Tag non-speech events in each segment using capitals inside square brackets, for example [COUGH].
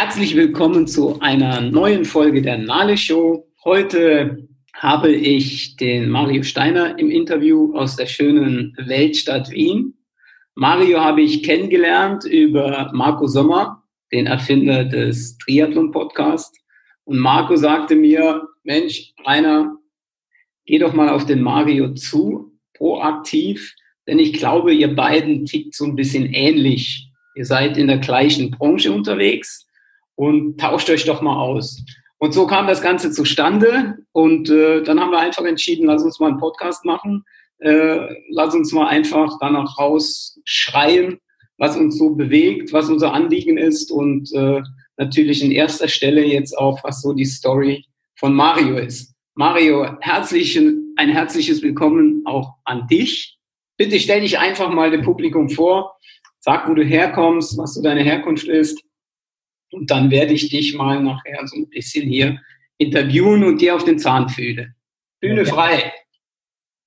Herzlich willkommen zu einer neuen Folge der Nale Show. Heute habe ich den Mario Steiner im Interview aus der schönen Weltstadt Wien. Mario habe ich kennengelernt über Marco Sommer, den Erfinder des Triathlon Podcast. Und Marco sagte mir, Mensch, Rainer, geh doch mal auf den Mario zu, proaktiv, denn ich glaube, ihr beiden tickt so ein bisschen ähnlich. Ihr seid in der gleichen Branche unterwegs und tauscht euch doch mal aus. Und so kam das Ganze zustande und äh, dann haben wir einfach entschieden, lass uns mal einen Podcast machen, äh, lass uns mal einfach danach rausschreien, was uns so bewegt, was unser Anliegen ist und äh, natürlich in erster Stelle jetzt auch, was so die Story von Mario ist. Mario, herzlich, ein herzliches Willkommen auch an dich. Bitte stell dich einfach mal dem Publikum vor, sag, wo du herkommst, was so deine Herkunft ist und dann werde ich dich mal nachher so ein bisschen hier interviewen und dir auf den Zahn fühlen. Bühne okay. frei.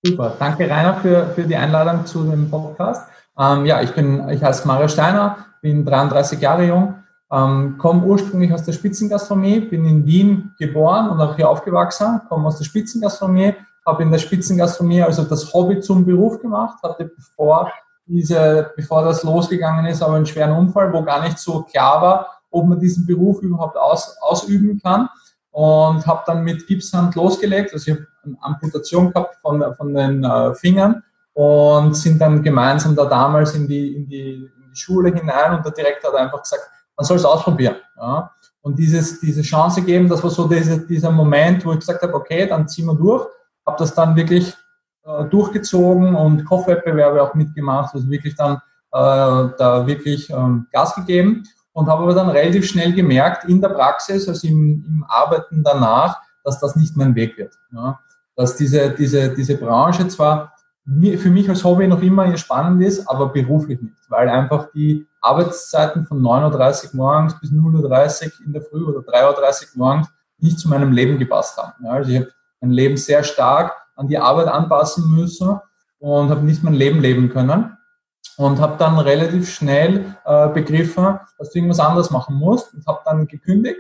Super. Danke, Rainer, für, für die Einladung zu dem Podcast. Ähm, ja, ich bin, ich heiße Mario Steiner, bin 33 Jahre jung, ähm, komme ursprünglich aus der Spitzengastronomie, bin in Wien geboren und auch hier aufgewachsen, komme aus der Spitzengastronomie, habe in der Spitzengastronomie also das Hobby zum Beruf gemacht, hatte bevor diese, bevor das losgegangen ist, aber einen schweren Unfall, wo gar nicht so klar war, ob man diesen Beruf überhaupt aus, ausüben kann. Und habe dann mit Gipshand losgelegt. Also ich habe eine Amputation gehabt von, von den äh, Fingern und sind dann gemeinsam da damals in die, in die, in die Schule hinein und der Direktor hat einfach gesagt, man soll es ausprobieren. Ja. Und dieses, diese Chance geben, das war so diese, dieser Moment, wo ich gesagt habe, okay, dann ziehen wir durch. Habe das dann wirklich äh, durchgezogen und Kochwettbewerbe auch mitgemacht, also wirklich dann äh, da wirklich ähm, Gas gegeben und habe aber dann relativ schnell gemerkt in der Praxis, also im, im Arbeiten danach, dass das nicht mein Weg wird. Ja. Dass diese, diese, diese Branche zwar für mich als Hobby noch immer spannend ist, aber beruflich nicht, weil einfach die Arbeitszeiten von 9.30 Uhr morgens bis 0.30 Uhr in der Früh oder 3.30 Uhr morgens nicht zu meinem Leben gepasst haben. Ja, also ich habe mein Leben sehr stark an die Arbeit anpassen müssen und habe nicht mein Leben leben können und habe dann relativ schnell äh, begriffen, dass du irgendwas anderes machen musst und habe dann gekündigt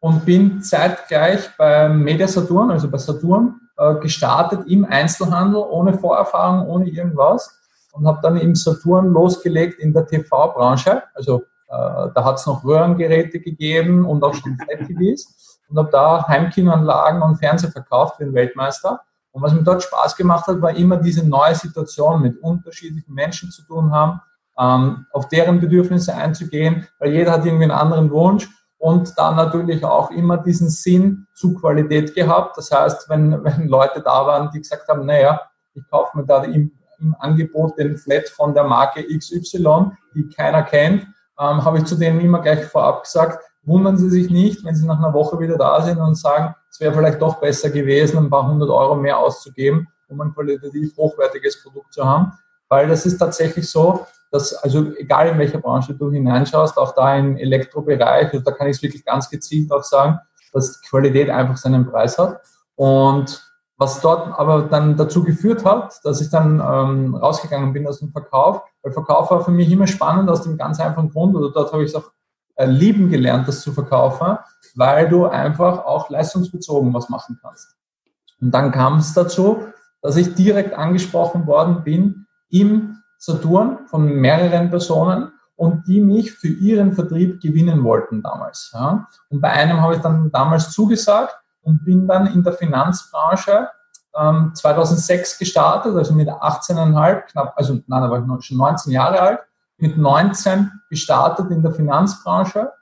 und bin zeitgleich beim Media Saturn, also bei Saturn, äh, gestartet im Einzelhandel, ohne Vorerfahrung, ohne irgendwas und habe dann im Saturn losgelegt in der TV-Branche. Also äh, da hat es noch Röhrengeräte gegeben und auch schon Flat-TVs und habe da Heimkinoanlagen und Fernseher verkauft für den Weltmeister und was mir dort Spaß gemacht hat, war immer diese neue Situation mit unterschiedlichen Menschen zu tun haben, ähm, auf deren Bedürfnisse einzugehen, weil jeder hat irgendwie einen anderen Wunsch und dann natürlich auch immer diesen Sinn zu Qualität gehabt. Das heißt, wenn, [LAUGHS] wenn Leute da waren, die gesagt haben, naja, ich kaufe mir da im, im Angebot den Flat von der Marke XY, die keiner kennt, ähm, habe ich zu denen immer gleich vorab gesagt, wundern Sie sich nicht, wenn Sie nach einer Woche wieder da sind und sagen, wäre vielleicht doch besser gewesen, ein paar hundert Euro mehr auszugeben, um ein qualitativ hochwertiges Produkt zu haben. Weil das ist tatsächlich so, dass, also egal in welcher Branche du hineinschaust, auch da im Elektrobereich, also da kann ich es wirklich ganz gezielt auch sagen, dass Qualität einfach seinen Preis hat. Und was dort aber dann dazu geführt hat, dass ich dann ähm, rausgegangen bin aus dem Verkauf, weil Verkauf war für mich immer spannend aus dem ganz einfachen Grund, oder dort habe ich es auch äh, lieben gelernt, das zu verkaufen, weil du einfach auch leistungsbezogen was machen kannst. Und dann kam es dazu, dass ich direkt angesprochen worden bin im Saturn von mehreren Personen und die mich für ihren Vertrieb gewinnen wollten damals. Ja. Und bei einem habe ich dann damals zugesagt und bin dann in der Finanzbranche ähm, 2006 gestartet, also mit 18,5, knapp, also nein, da war ich schon 19 Jahre alt mit 19 gestartet in der Finanzbranche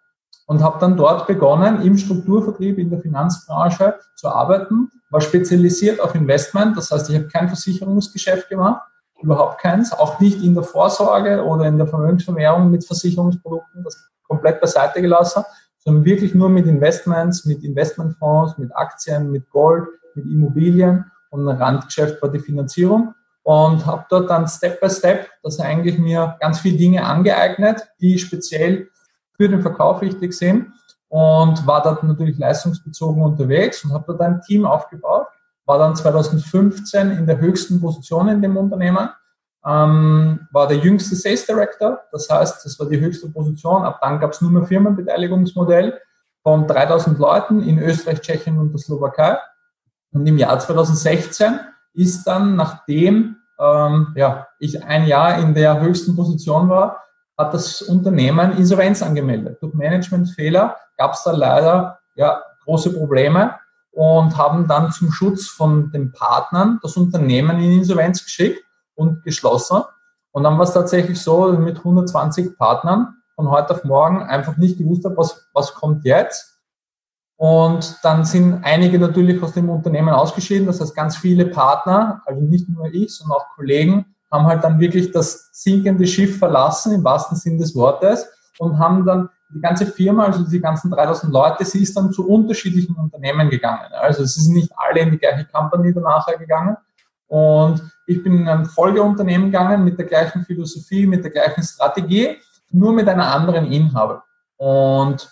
und habe dann dort begonnen, im Strukturvertrieb in der Finanzbranche zu arbeiten, war spezialisiert auf Investment, das heißt, ich habe kein Versicherungsgeschäft gemacht, überhaupt keins, auch nicht in der Vorsorge oder in der Vermögensvermehrung mit Versicherungsprodukten, das komplett beiseite gelassen, sondern wirklich nur mit Investments, mit Investmentfonds, mit Aktien, mit Gold, mit Immobilien und ein Randgeschäft war die Finanzierung und habe dort dann Step by Step das eigentlich mir ganz viele Dinge angeeignet, die speziell für den Verkauf wichtig sind und war dort natürlich leistungsbezogen unterwegs und habe dort ein Team aufgebaut, war dann 2015 in der höchsten Position in dem Unternehmen, ähm, war der jüngste Sales Director. Das heißt, das war die höchste Position. Ab dann gab es nur mehr Firmenbeteiligungsmodell von 3000 Leuten in Österreich, Tschechien und der Slowakei. Und im Jahr 2016 ist dann, nachdem ähm, ja, ich ein Jahr in der höchsten Position war, hat das Unternehmen Insolvenz angemeldet. Durch Managementfehler gab es da leider ja, große Probleme und haben dann zum Schutz von den Partnern das Unternehmen in Insolvenz geschickt und geschlossen. Und dann war es tatsächlich so, mit 120 Partnern von heute auf morgen einfach nicht gewusst habe, was, was kommt jetzt. Und dann sind einige natürlich aus dem Unternehmen ausgeschieden. Das heißt, ganz viele Partner, also nicht nur ich, sondern auch Kollegen, haben halt dann wirklich das sinkende Schiff verlassen, im wahrsten Sinn des Wortes, und haben dann die ganze Firma, also die ganzen 3000 Leute, sie ist dann zu unterschiedlichen Unternehmen gegangen. Also es sind nicht alle in die gleiche Company danach gegangen. Und ich bin in ein Folgeunternehmen gegangen mit der gleichen Philosophie, mit der gleichen Strategie, nur mit einer anderen Inhaber. Und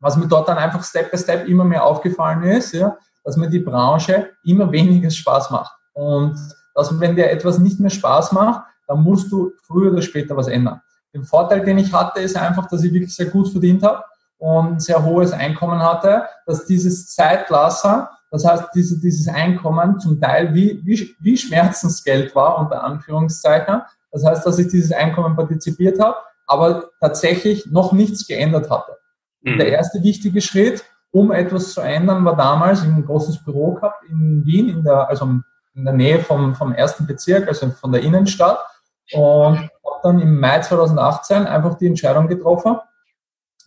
was mir dort dann einfach Step by Step immer mehr aufgefallen ist, ja, dass mir die Branche immer weniger Spaß macht. Und dass wenn dir etwas nicht mehr Spaß macht, dann musst du früher oder später was ändern. Den Vorteil, den ich hatte, ist einfach, dass ich wirklich sehr gut verdient habe und ein sehr hohes Einkommen hatte, dass dieses Zeitlasser, das heißt, diese, dieses Einkommen zum Teil wie, wie, wie Schmerzensgeld war, unter Anführungszeichen. Das heißt, dass ich dieses Einkommen partizipiert habe, aber tatsächlich noch nichts geändert hatte. Mhm. Der erste wichtige Schritt, um etwas zu ändern, war damals ein großes Büro gehabt in Wien, in der, also in der Nähe vom, vom ersten Bezirk, also von der Innenstadt. Und habe dann im Mai 2018 einfach die Entscheidung getroffen,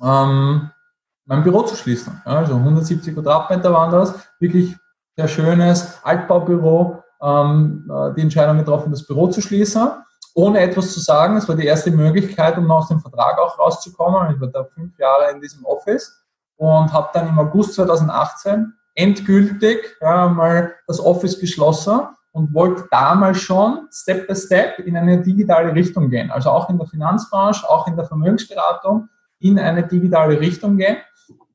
ähm, mein Büro zu schließen. Ja, also 170 Quadratmeter waren das, wirklich sehr schönes Altbaubüro. Ähm, äh, die Entscheidung getroffen, das Büro zu schließen ohne etwas zu sagen. Es war die erste Möglichkeit, um aus dem Vertrag auch rauszukommen. Ich war da fünf Jahre in diesem Office und habe dann im August 2018 endgültig ja, mal das Office geschlossen und wollte damals schon Step by Step in eine digitale Richtung gehen. Also auch in der Finanzbranche, auch in der Vermögensberatung in eine digitale Richtung gehen.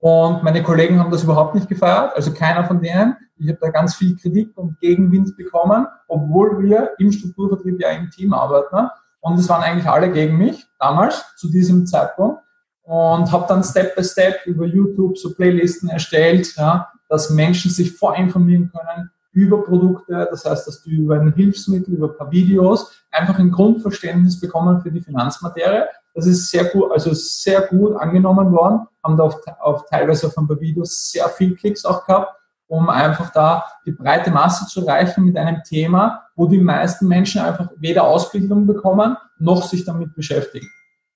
Und meine Kollegen haben das überhaupt nicht gefeiert, also keiner von denen. Ich habe da ganz viel Kritik und Gegenwind bekommen, obwohl wir im Strukturvertrieb ja im Team arbeiten. Und es waren eigentlich alle gegen mich damals, zu diesem Zeitpunkt. Und habe dann Step by Step über YouTube so Playlisten erstellt, ja, dass Menschen sich vorinformieren können über Produkte. Das heißt, dass du über ein Hilfsmittel, über ein paar Videos einfach ein Grundverständnis bekommen für die Finanzmaterie. Das ist sehr gut, also sehr gut angenommen worden, haben da auf, auf teilweise auf ein paar Videos sehr viel Klicks auch gehabt um einfach da die breite Masse zu erreichen mit einem Thema, wo die meisten Menschen einfach weder Ausbildung bekommen, noch sich damit beschäftigen.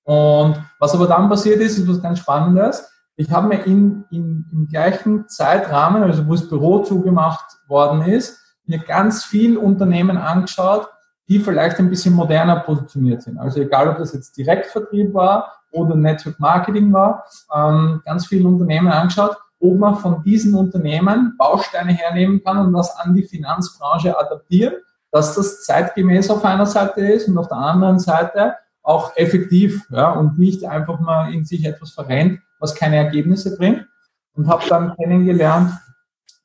Und was aber dann passiert ist, ist was ganz Spannendes. Ich habe mir in, in, im gleichen Zeitrahmen, also wo das Büro zugemacht worden ist, mir ganz viel Unternehmen angeschaut, die vielleicht ein bisschen moderner positioniert sind. Also egal, ob das jetzt Direktvertrieb war oder Network Marketing war, ähm, ganz viele Unternehmen angeschaut ob man von diesen Unternehmen Bausteine hernehmen kann und das an die Finanzbranche adaptieren, dass das zeitgemäß auf einer Seite ist und auf der anderen Seite auch effektiv ja, und nicht einfach mal in sich etwas verrennt, was keine Ergebnisse bringt. Und habe dann kennengelernt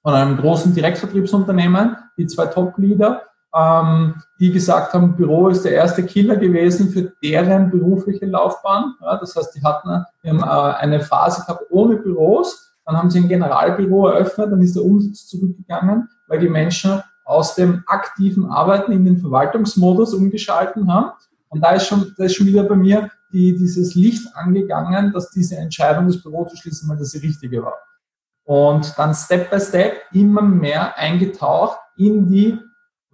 von einem großen Direktvertriebsunternehmen, die zwei Top-Leader, ähm, die gesagt haben, Büro ist der erste Killer gewesen für deren berufliche Laufbahn. Ja, das heißt, die hatten äh, eine Phase gehabt ohne Büros dann haben sie ein Generalbüro eröffnet, dann ist der Umsatz zurückgegangen, weil die Menschen aus dem aktiven Arbeiten in den Verwaltungsmodus umgeschalten haben. Und da ist schon, da ist schon wieder bei mir die, dieses Licht angegangen, dass diese Entscheidung, das Büro zu schließen, mal das die richtige war. Und dann Step by Step immer mehr eingetaucht in die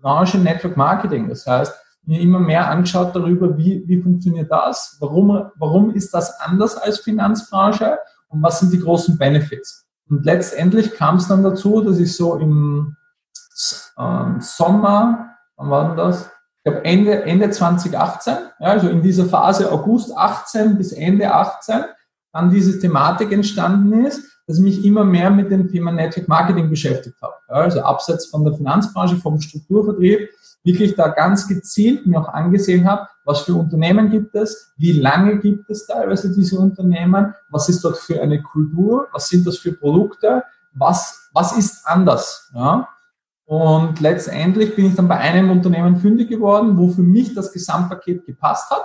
Branche Network Marketing. Das heißt, mir immer mehr angeschaut darüber, wie, wie funktioniert das, warum, warum ist das anders als Finanzbranche und was sind die großen Benefits. Und letztendlich kam es dann dazu, dass ich so im ähm, Sommer, wann war denn das? Ich glaube Ende, Ende 2018, ja, also in dieser Phase August 18 bis Ende 18, dann diese Thematik entstanden ist, dass ich mich immer mehr mit dem Thema Network Marketing beschäftigt habe. Ja, also abseits von der Finanzbranche, vom Strukturvertrieb, wirklich da ganz gezielt mir auch angesehen habe, was für Unternehmen gibt es, wie lange gibt es teilweise diese Unternehmen, was ist dort für eine Kultur, was sind das für Produkte, was, was ist anders. Ja? Und letztendlich bin ich dann bei einem Unternehmen fündig geworden, wo für mich das Gesamtpaket gepasst hat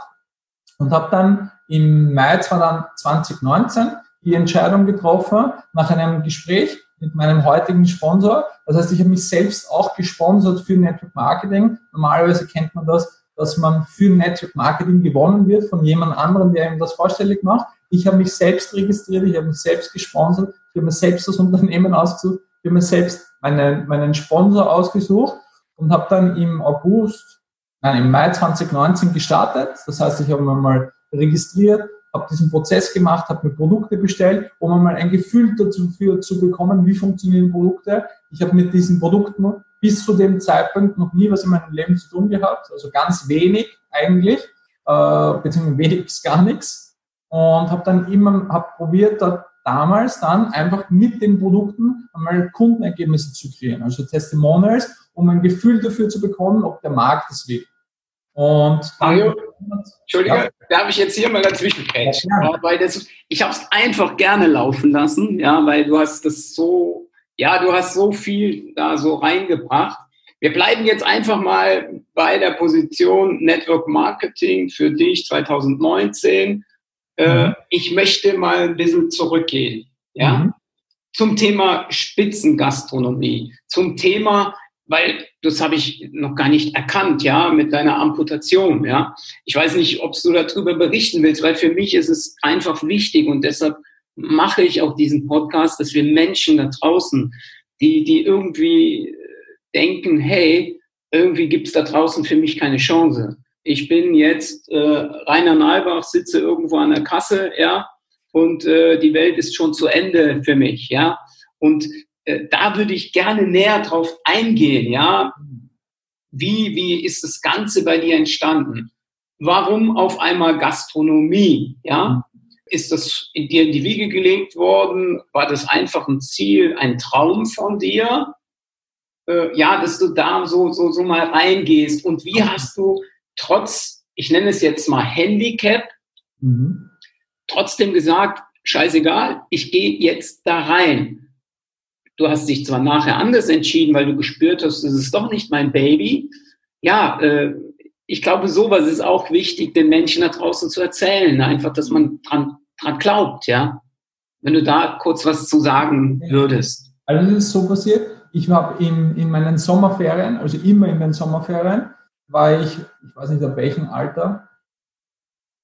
und habe dann im Mai 2019 die Entscheidung getroffen, nach einem Gespräch mit meinem heutigen Sponsor. Das heißt, ich habe mich selbst auch gesponsert für Network Marketing. Normalerweise kennt man das, dass man für Network Marketing gewonnen wird von jemand anderem, der ihm das vorstellig macht. Ich habe mich selbst registriert, ich habe mich selbst gesponsert, ich habe mir selbst das Unternehmen ausgesucht, ich habe mir selbst meinen, meinen Sponsor ausgesucht und habe dann im August, nein, im Mai 2019 gestartet. Das heißt, ich habe mir mal registriert, habe diesen Prozess gemacht, habe mir Produkte bestellt, um mal ein Gefühl dafür zu bekommen, wie funktionieren Produkte. Ich habe mit diesen Produkten bis zu dem Zeitpunkt noch nie was in meinem Leben zu tun gehabt, also ganz wenig eigentlich, äh, beziehungsweise [LAUGHS] wenig bis gar nichts. Und habe dann immer hab probiert, da damals dann einfach mit den Produkten einmal Kundenergebnisse zu kreieren, also Testimonials, um ein Gefühl dafür zu bekommen, ob der Markt es will. Und Mario, Entschuldige, ja. darf ich jetzt hier mal dazwischen quetschen? Ja, weil das, ich habe es einfach gerne laufen lassen, ja, weil du hast das so, ja, du hast so viel da so reingebracht. Wir bleiben jetzt einfach mal bei der Position Network Marketing für dich 2019. Äh, mhm. ich möchte mal ein bisschen zurückgehen, ja, mhm. zum Thema Spitzengastronomie, zum Thema weil das habe ich noch gar nicht erkannt, ja, mit deiner Amputation, ja. Ich weiß nicht, ob du darüber berichten willst, weil für mich ist es einfach wichtig und deshalb mache ich auch diesen Podcast, dass wir Menschen da draußen, die, die irgendwie denken, hey, irgendwie gibt's da draußen für mich keine Chance. Ich bin jetzt äh, Rainer Nalbach, sitze irgendwo an der Kasse, ja, und äh, die Welt ist schon zu Ende für mich, ja. Und äh, da würde ich gerne näher drauf eingehen, ja. Wie, wie ist das Ganze bei dir entstanden? Warum auf einmal Gastronomie, ja? Ist das in dir in die Wiege gelegt worden? War das einfach ein Ziel, ein Traum von dir? Äh, ja, dass du da so, so, so mal reingehst. Und wie hast du trotz, ich nenne es jetzt mal Handicap, mhm. trotzdem gesagt, scheißegal, ich gehe jetzt da rein. Du hast dich zwar nachher anders entschieden, weil du gespürt hast, das ist doch nicht mein Baby. Ja, äh, ich glaube, sowas ist auch wichtig, den Menschen da draußen zu erzählen. Einfach, dass man dran, dran glaubt, ja. Wenn du da kurz was zu sagen würdest. Also es ist so passiert, ich habe in, in meinen Sommerferien, also immer in den Sommerferien, war ich, ich weiß nicht ab welchem Alter,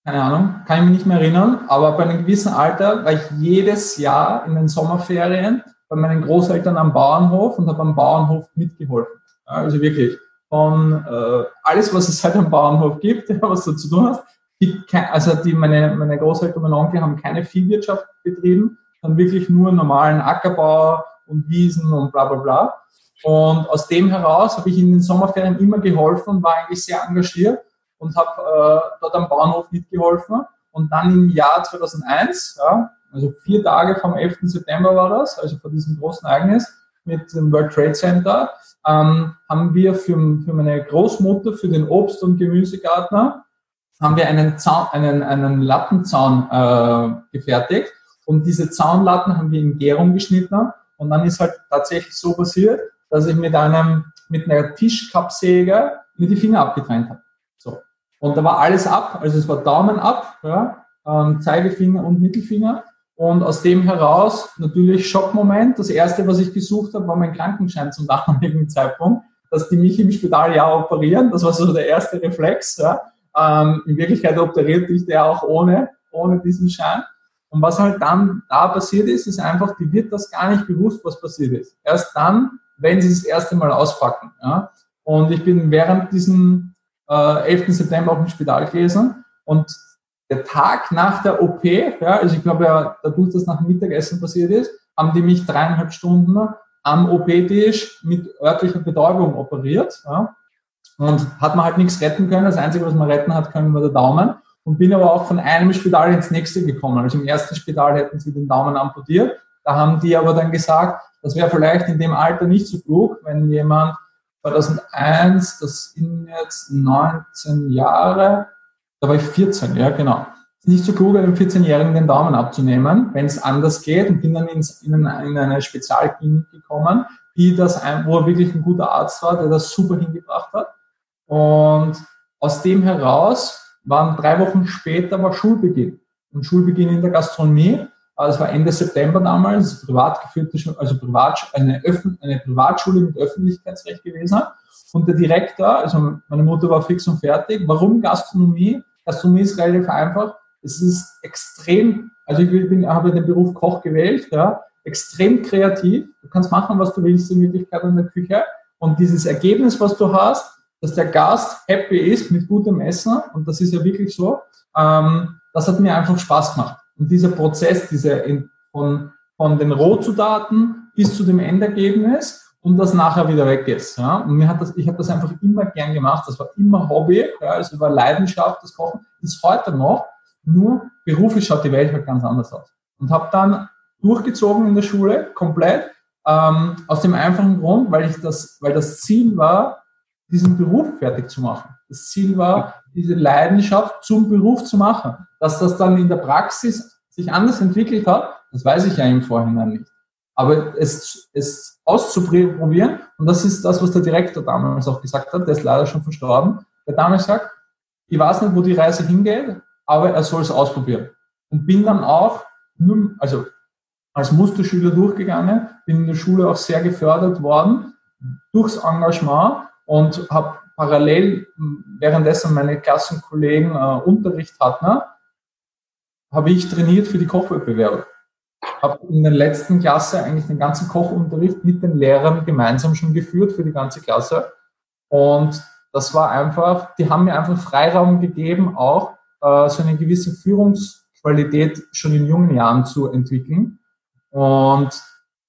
keine Ahnung, kann ich mich nicht mehr erinnern, aber bei einem gewissen Alter war ich jedes Jahr in den Sommerferien bei meinen Großeltern am Bauernhof und habe am Bauernhof mitgeholfen. Also wirklich von äh, alles, was es halt am Bauernhof gibt, [LAUGHS] was du zu tun hast. Kein, also die, meine, meine Großeltern und Onkel haben keine Viehwirtschaft betrieben, sondern wirklich nur normalen Ackerbau und Wiesen und bla bla bla. Und aus dem heraus habe ich in den Sommerferien immer geholfen war eigentlich sehr engagiert und habe äh, dort am Bauernhof mitgeholfen. Und dann im Jahr 2001, ja, also vier Tage vom 11. September war das, also vor diesem großen Ereignis mit dem World Trade Center, ähm, haben wir für, für meine Großmutter, für den Obst- und Gemüsegartner, haben wir einen, Zaun, einen, einen Lattenzaun äh, gefertigt. Und diese Zaunlatten haben wir in Gärung geschnitten. Und dann ist halt tatsächlich so passiert, dass ich mit einem, mit einer Tischkappsäge mir die Finger abgetrennt habe. So. Und da war alles ab, also es war Daumen ab, ja, ähm, Zeigefinger und Mittelfinger. Und aus dem heraus natürlich Schockmoment. Das erste, was ich gesucht habe, war mein Krankenschein zum damaligen Zeitpunkt, dass die mich im Spital ja operieren. Das war so der erste Reflex. Ja. Ähm, in Wirklichkeit operiert dich der auch ohne, ohne diesen Schein. Und was halt dann da passiert ist, ist einfach, die wird das gar nicht bewusst, was passiert ist. Erst dann, wenn sie das erste Mal auspacken. Ja. Und ich bin während diesem äh, 11. September auch im Spital gewesen und der Tag nach der OP, ja, also ich glaube ja, dadurch, dass nach dem Mittagessen passiert ist, haben die mich dreieinhalb Stunden am OP-Tisch mit örtlicher Betäubung operiert. Ja. Und hat man halt nichts retten können. Das Einzige, was man retten hat können, war der Daumen. Und bin aber auch von einem Spital ins nächste gekommen. Also im ersten Spital hätten sie den Daumen amputiert. Da haben die aber dann gesagt, das wäre vielleicht in dem Alter nicht so klug, wenn jemand 2001, das sind jetzt 19 Jahre, da war ich 14, ja, genau. nicht so klug, einem 14-Jährigen den Daumen abzunehmen, wenn es anders geht und bin dann ins, in, in eine Spezialklinik gekommen, die das, wo wirklich ein guter Arzt war, der das super hingebracht hat. Und aus dem heraus waren drei Wochen später war Schulbeginn. Und Schulbeginn in der Gastronomie. Es war Ende September damals, privat geführte, also privat, eine, Öffn eine Privatschule mit Öffentlichkeitsrecht gewesen. Und der Direktor, also meine Mutter war fix und fertig. Warum Gastronomie? Gastronomie ist relativ einfach. Es ist extrem, also ich bin, habe den Beruf Koch gewählt, ja, extrem kreativ. Du kannst machen, was du willst in Wirklichkeit in der Küche. Und dieses Ergebnis, was du hast, dass der Gast happy ist mit gutem Essen, und das ist ja wirklich so, ähm, das hat mir einfach Spaß gemacht. Und dieser Prozess, diese in, von, von den Rohzutaten bis zu dem Endergebnis und das nachher wieder weg ist. Ja? Und mir hat das, ich habe das einfach immer gern gemacht. Das war immer Hobby, ja? also war Leidenschaft, das Kochen ist heute noch. Nur beruflich schaut die Welt halt ganz anders aus. Und habe dann durchgezogen in der Schule, komplett, ähm, aus dem einfachen Grund, weil ich das, weil das Ziel war, diesen Beruf fertig zu machen. Das Ziel war, diese Leidenschaft zum Beruf zu machen. Dass das dann in der Praxis sich anders entwickelt hat, das weiß ich ja im Vorhinein nicht. Aber es, es auszuprobieren, und das ist das, was der Direktor damals auch gesagt hat, der ist leider schon verstorben, der damals sagt, ich weiß nicht, wo die Reise hingeht, aber er soll es ausprobieren. Und bin dann auch, nur, also als Musterschüler durchgegangen, bin in der Schule auch sehr gefördert worden durchs Engagement und habe parallel, währenddessen meine Klassenkollegen äh, Unterricht hatten, habe ich trainiert für die Kochwettbewerbe. Habe in der letzten Klasse eigentlich den ganzen Kochunterricht mit den Lehrern gemeinsam schon geführt für die ganze Klasse. Und das war einfach, die haben mir einfach Freiraum gegeben, auch äh, so eine gewisse Führungsqualität schon in jungen Jahren zu entwickeln. Und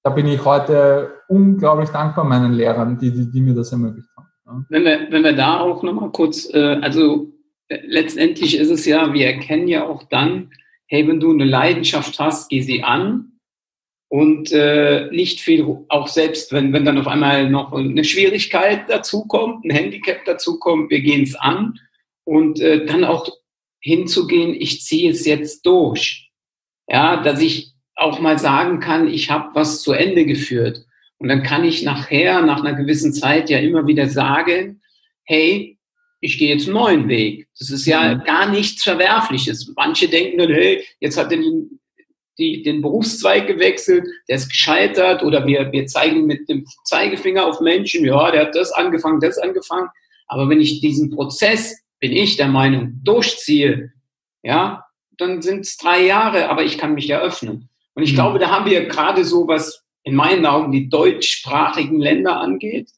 da bin ich heute unglaublich dankbar meinen Lehrern, die, die, die mir das ermöglicht haben. Wenn wir, wenn wir da auch nochmal kurz, äh, also äh, letztendlich ist es ja, wir erkennen ja auch dann, hey, wenn du eine Leidenschaft hast, geh sie an und äh, nicht viel, auch selbst wenn, wenn dann auf einmal noch eine Schwierigkeit dazukommt, ein Handicap dazukommt, wir gehen es an und äh, dann auch hinzugehen, ich ziehe es jetzt durch. Ja, dass ich auch mal sagen kann, ich habe was zu Ende geführt. Und dann kann ich nachher, nach einer gewissen Zeit ja immer wieder sagen, hey, ich gehe jetzt einen neuen Weg. Das ist ja mhm. gar nichts Verwerfliches. Manche denken dann, hey, jetzt hat er den, die, den Berufszweig gewechselt, der ist gescheitert oder wir, wir zeigen mit dem Zeigefinger auf Menschen, ja, der hat das angefangen, das angefangen. Aber wenn ich diesen Prozess, bin ich der Meinung, durchziehe, ja, dann sind es drei Jahre, aber ich kann mich ja öffnen. Und ich mhm. glaube, da haben wir gerade so was in meinen Augen die deutschsprachigen Länder angeht,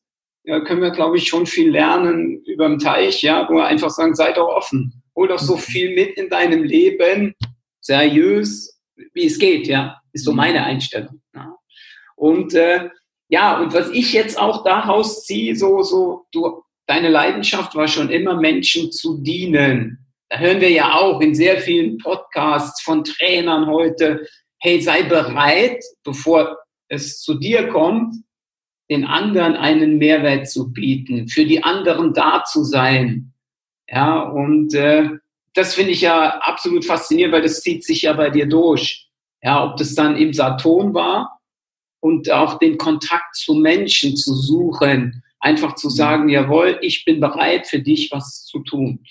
ja, können wir, glaube ich, schon viel lernen über den Teich, ja, wo wir einfach sagen, sei doch offen. Hol doch so mhm. viel mit in deinem Leben, seriös, wie es geht, ja. Ist so mhm. meine Einstellung. Ja. Und äh, ja, und was ich jetzt auch daraus ziehe, so, so, du, deine Leidenschaft war schon immer, Menschen zu dienen. Da hören wir ja auch in sehr vielen Podcasts von Trainern heute, hey, sei bereit, bevor es zu dir kommt, den anderen einen Mehrwert zu bieten, für die anderen da zu sein. Ja, und äh, das finde ich ja absolut faszinierend, weil das zieht sich ja bei dir durch. Ja, ob das dann im Saturn war und auch den Kontakt zu Menschen zu suchen, einfach zu mhm. sagen, jawohl, ich bin bereit für dich was zu tun.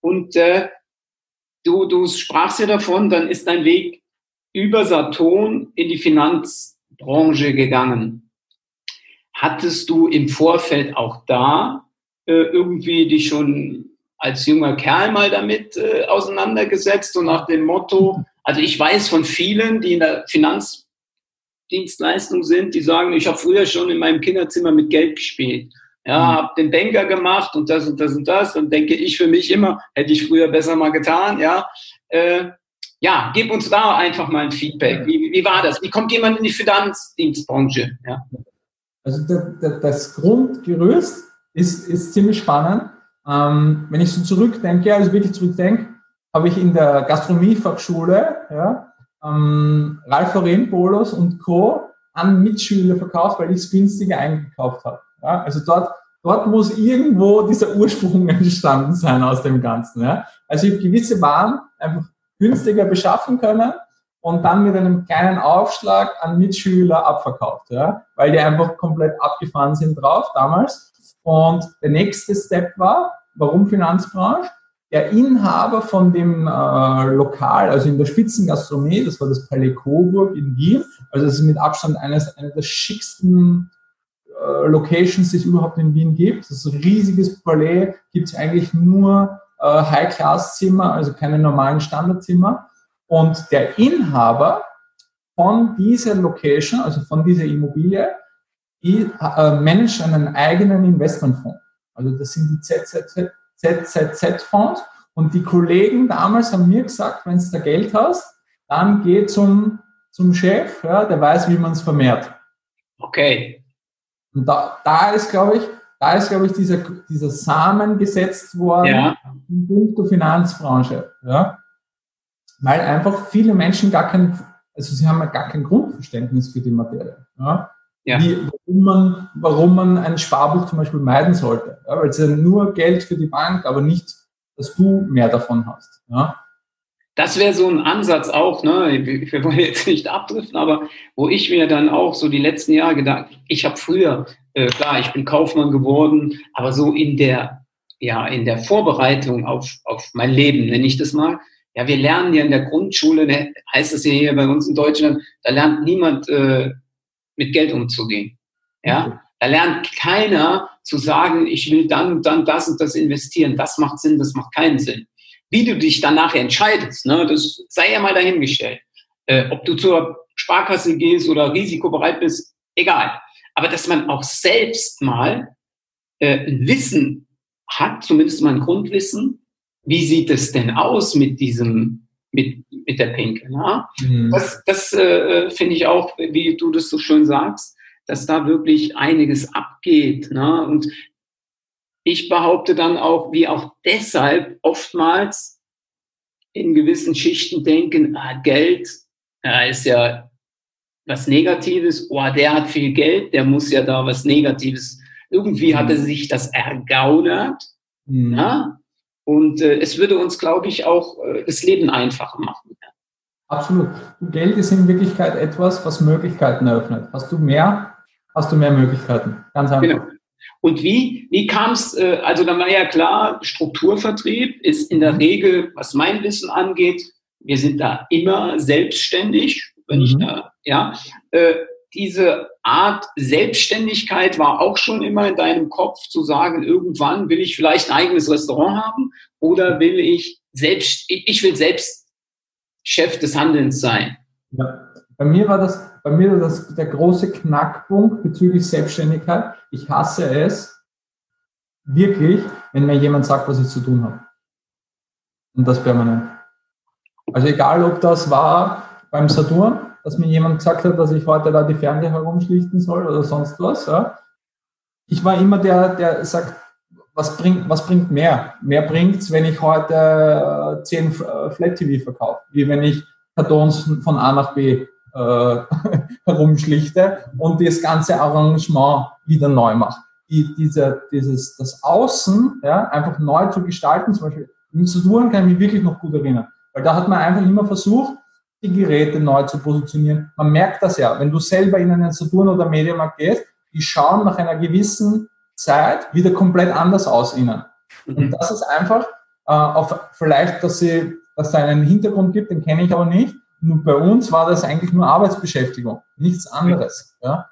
Und äh, du, du sprachst ja davon, dann ist dein Weg über Saturn in die Finanz Branche gegangen. Hattest du im Vorfeld auch da äh, irgendwie dich schon als junger Kerl mal damit äh, auseinandergesetzt und nach dem Motto, also ich weiß von vielen, die in der Finanzdienstleistung sind, die sagen, ich habe früher schon in meinem Kinderzimmer mit Geld gespielt. Ja, mhm. habe den Banker gemacht und das und das und das. Und denke ich für mich immer, hätte ich früher besser mal getan. Ja, äh, ja, gib uns da einfach mal ein Feedback. Wie, wie war das? Wie kommt jemand in die Finanzdienstbranche? Ja. Also das Grundgerüst ist, ist ziemlich spannend. Ähm, wenn ich so zurückdenke, also wirklich zurückdenke, habe ich in der Gastronomiefachschule ja, ähm, Ralf Lauren Polos und Co. an Mitschüler verkauft, weil ich es günstiger eingekauft habe. Ja, also dort, dort muss irgendwo dieser Ursprung [LAUGHS] entstanden sein aus dem Ganzen. Ja. Also ich habe gewisse Waren einfach günstiger beschaffen können und dann mit einem kleinen Aufschlag an Mitschüler abverkauft, ja, weil die einfach komplett abgefahren sind drauf damals. Und der nächste Step war, warum Finanzbranche? Der Inhaber von dem äh, Lokal, also in der Spitzengastronomie, das war das Palais Coburg in Wien, also das ist mit Abstand eines, einer der schicksten äh, Locations, die es überhaupt in Wien gibt. Das ist ein riesiges Palais, gibt es eigentlich nur äh, High-Class-Zimmer, also keine normalen Standardzimmer. Und der Inhaber von dieser Location, also von dieser Immobilie, die, äh, managt einen eigenen Investmentfonds. Also das sind die ZZZ-Fonds. Und die Kollegen damals haben mir gesagt, wenn du da Geld hast, dann geh zum, zum Chef, ja, der weiß, wie man es vermehrt. Okay. Und da, da ist, glaube ich, da ist, glaube ich, dieser, dieser Samen gesetzt worden ja. in der Finanzbranche. Ja? Weil einfach viele Menschen gar kein, also sie haben gar kein Grundverständnis für die Materie. Ja? Ja. Wie, warum, man, warum man ein Sparbuch zum Beispiel meiden sollte. Ja? Weil es ja nur Geld für die Bank, aber nicht, dass du mehr davon hast. Ja? Das wäre so ein Ansatz auch, ne? wir wollen [LAUGHS] jetzt nicht abdriften, aber wo ich mir dann auch so die letzten Jahre gedacht, ich habe früher, äh, klar, ich bin Kaufmann geworden, aber so in der, ja, in der Vorbereitung auf, auf mein Leben, nenne ich das mal, ja, wir lernen ja in der Grundschule, ne, heißt es ja hier bei uns in Deutschland, da lernt niemand äh, mit Geld umzugehen. Ja, da lernt keiner zu sagen, ich will dann und dann das und das investieren. Das macht Sinn, das macht keinen Sinn. Wie du dich danach entscheidest, ne, das sei ja mal dahingestellt. Äh, ob du zur Sparkasse gehst oder risikobereit bist, egal. Aber dass man auch selbst mal äh, ein Wissen hat, zumindest mal ein Grundwissen, wie sieht es denn aus mit diesem, mit, mit der Pinke? Ne? Mhm. Das, das äh, finde ich auch, wie du das so schön sagst, dass da wirklich einiges abgeht. Ne? Und ich behaupte dann auch, wie auch deshalb oftmals in gewissen Schichten denken, ah, Geld ja, ist ja was Negatives, oh, der hat viel Geld, der muss ja da was Negatives. Irgendwie hat er mhm. sich das ergaunert. Mhm. Ja? Und äh, es würde uns, glaube ich, auch äh, das Leben einfacher machen. Absolut. Geld ist in Wirklichkeit etwas, was Möglichkeiten eröffnet. Hast du mehr, hast du mehr Möglichkeiten. Ganz einfach. Genau. Und wie, wie kam es, äh, also da war ja klar, Strukturvertrieb ist in der Regel, was mein Wissen angeht, wir sind da immer selbstständig, wenn mhm. ich da, ja, äh, diese Art Selbstständigkeit war auch schon immer in deinem Kopf zu sagen, irgendwann will ich vielleicht ein eigenes Restaurant haben oder will ich selbst, ich will selbst Chef des Handelns sein. Ja. Bei mir war das, bei mir war das der große Knackpunkt bezüglich Selbstständigkeit. Ich hasse es wirklich, wenn mir jemand sagt, was ich zu tun habe. Und das permanent. Also egal, ob das war beim Saturn, dass mir jemand gesagt hat, dass ich heute da die Fernseher herumschlichten soll oder sonst was. Ja. Ich war immer der, der sagt, was bringt, was bringt mehr? Mehr bringt's, wenn ich heute äh, zehn äh, Flat TV verkaufe, wie wenn ich Kartons von A nach B äh, [LAUGHS] herumschlichte und das ganze Arrangement wieder neu mache. Die, diese, dieses, das Außen ja, einfach neu zu gestalten, zum Beispiel im Saturn kann ich mich wirklich noch gut erinnern, weil da hat man einfach immer versucht, die Geräte neu zu positionieren. Man merkt das ja, wenn du selber in einen Saturn oder Mediamarkt gehst, die schauen nach einer gewissen Zeit wieder komplett anders aus innen. Mhm. Und das ist einfach äh, auf vielleicht, dass sie, dass da einen Hintergrund gibt, den kenne ich aber nicht, nur bei uns war das eigentlich nur Arbeitsbeschäftigung, nichts anderes. Ja?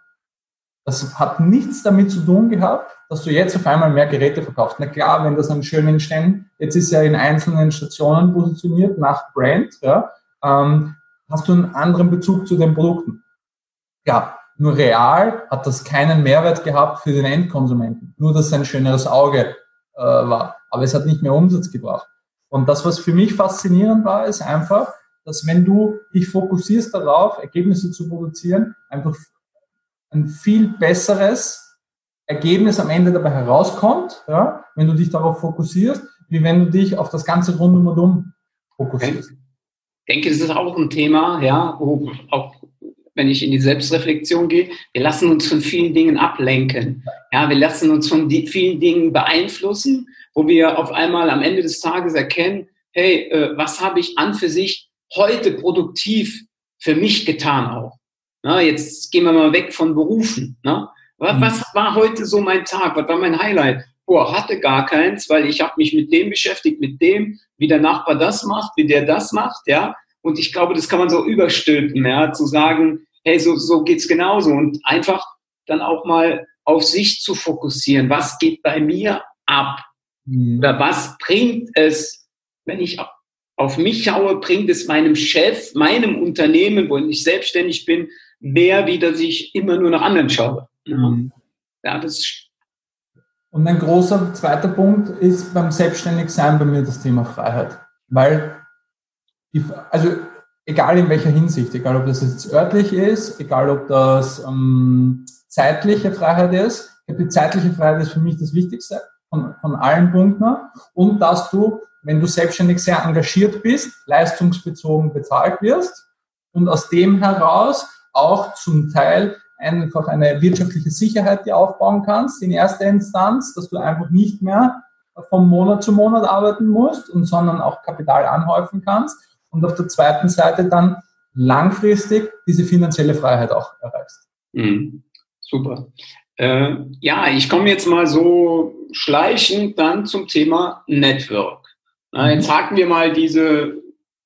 Das hat nichts damit zu tun gehabt, dass du jetzt auf einmal mehr Geräte verkaufst. Na klar, wenn das an schönen Stellen, jetzt ist ja in einzelnen Stationen positioniert nach Brand, ja, ähm, hast du einen anderen Bezug zu den Produkten. Ja, nur real hat das keinen Mehrwert gehabt für den Endkonsumenten. Nur, dass es ein schöneres Auge äh, war. Aber es hat nicht mehr Umsatz gebracht. Und das, was für mich faszinierend war, ist einfach, dass wenn du dich fokussierst darauf, Ergebnisse zu produzieren, einfach ein viel besseres Ergebnis am Ende dabei herauskommt, ja, wenn du dich darauf fokussierst, wie wenn du dich auf das ganze Rundum fokussierst. Ich denke, das ist auch ein Thema, ja, wo auch wenn ich in die Selbstreflexion gehe, wir lassen uns von vielen Dingen ablenken. Ja, wir lassen uns von vielen Dingen beeinflussen, wo wir auf einmal am Ende des Tages erkennen, hey, äh, was habe ich an für sich heute produktiv für mich getan auch? Na, jetzt gehen wir mal weg von Berufen. Ne? Was, mhm. was war heute so mein Tag? Was war mein Highlight? Boah, hatte gar keins, weil ich habe mich mit dem beschäftigt, mit dem, wie der Nachbar das macht, wie der das macht, ja. Und ich glaube, das kann man so überstülpen, ja, zu sagen, hey, so, so geht's genauso. Und einfach dann auch mal auf sich zu fokussieren. Was geht bei mir ab? Mhm. Oder was bringt es, wenn ich auf mich schaue, bringt es meinem Chef, meinem Unternehmen, wo ich selbstständig bin, mehr, wie dass ich immer nur nach anderen schaue. Mhm. Ja, das und ein großer zweiter Punkt ist beim Selbstständigsein bei mir das Thema Freiheit. Weil, die, also egal in welcher Hinsicht, egal ob das jetzt örtlich ist, egal ob das ähm, zeitliche Freiheit ist, die zeitliche Freiheit ist für mich das Wichtigste von, von allen Punkten. Und dass du, wenn du selbstständig sehr engagiert bist, leistungsbezogen bezahlt wirst und aus dem heraus auch zum Teil einfach eine wirtschaftliche Sicherheit dir aufbauen kannst in erster Instanz, dass du einfach nicht mehr vom Monat zu Monat arbeiten musst und sondern auch Kapital anhäufen kannst und auf der zweiten Seite dann langfristig diese finanzielle Freiheit auch erreichst. Mhm. Super. Äh, ja, ich komme jetzt mal so schleichend dann zum Thema Network. Na, mhm. jetzt haken wir mal diese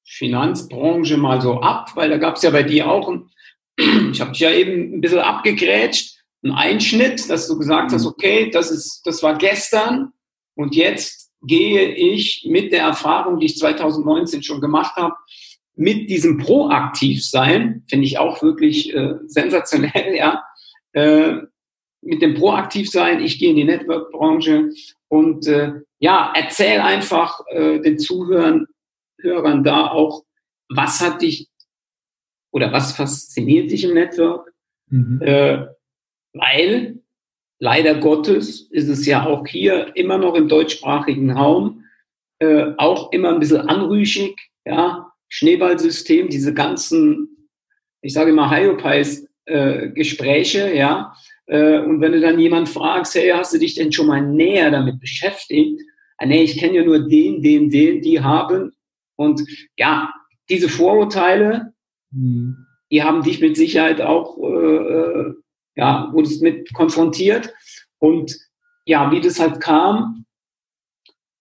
Finanzbranche mal so ab, weil da gab es ja bei dir auch ein ich habe dich ja eben ein bisschen abgegrätscht, ein Einschnitt, dass du gesagt hast, mhm. okay, das, ist, das war gestern und jetzt gehe ich mit der Erfahrung, die ich 2019 schon gemacht habe, mit diesem Proaktivsein, finde ich auch wirklich äh, sensationell, [LAUGHS] ja, äh, mit dem Proaktivsein, ich gehe in die Network-Branche und äh, ja, erzähl einfach äh, den Zuhörern Hörern da auch, was hat dich oder was fasziniert dich im Network? Mhm. Äh, weil leider Gottes ist es ja auch hier immer noch im deutschsprachigen Raum äh, auch immer ein bisschen anrüchig, ja, Schneeballsystem, diese ganzen, ich sage immer Hyopies äh, Gespräche, ja, äh, und wenn du dann jemand fragst, hey, hast du dich denn schon mal näher damit beschäftigt? Ah, nee, ich kenne ja nur den, den, den, die haben. Und ja, diese Vorurteile, Mhm. Die haben dich mit Sicherheit auch, äh, äh, ja, wurdest mit konfrontiert. Und ja, wie das halt kam,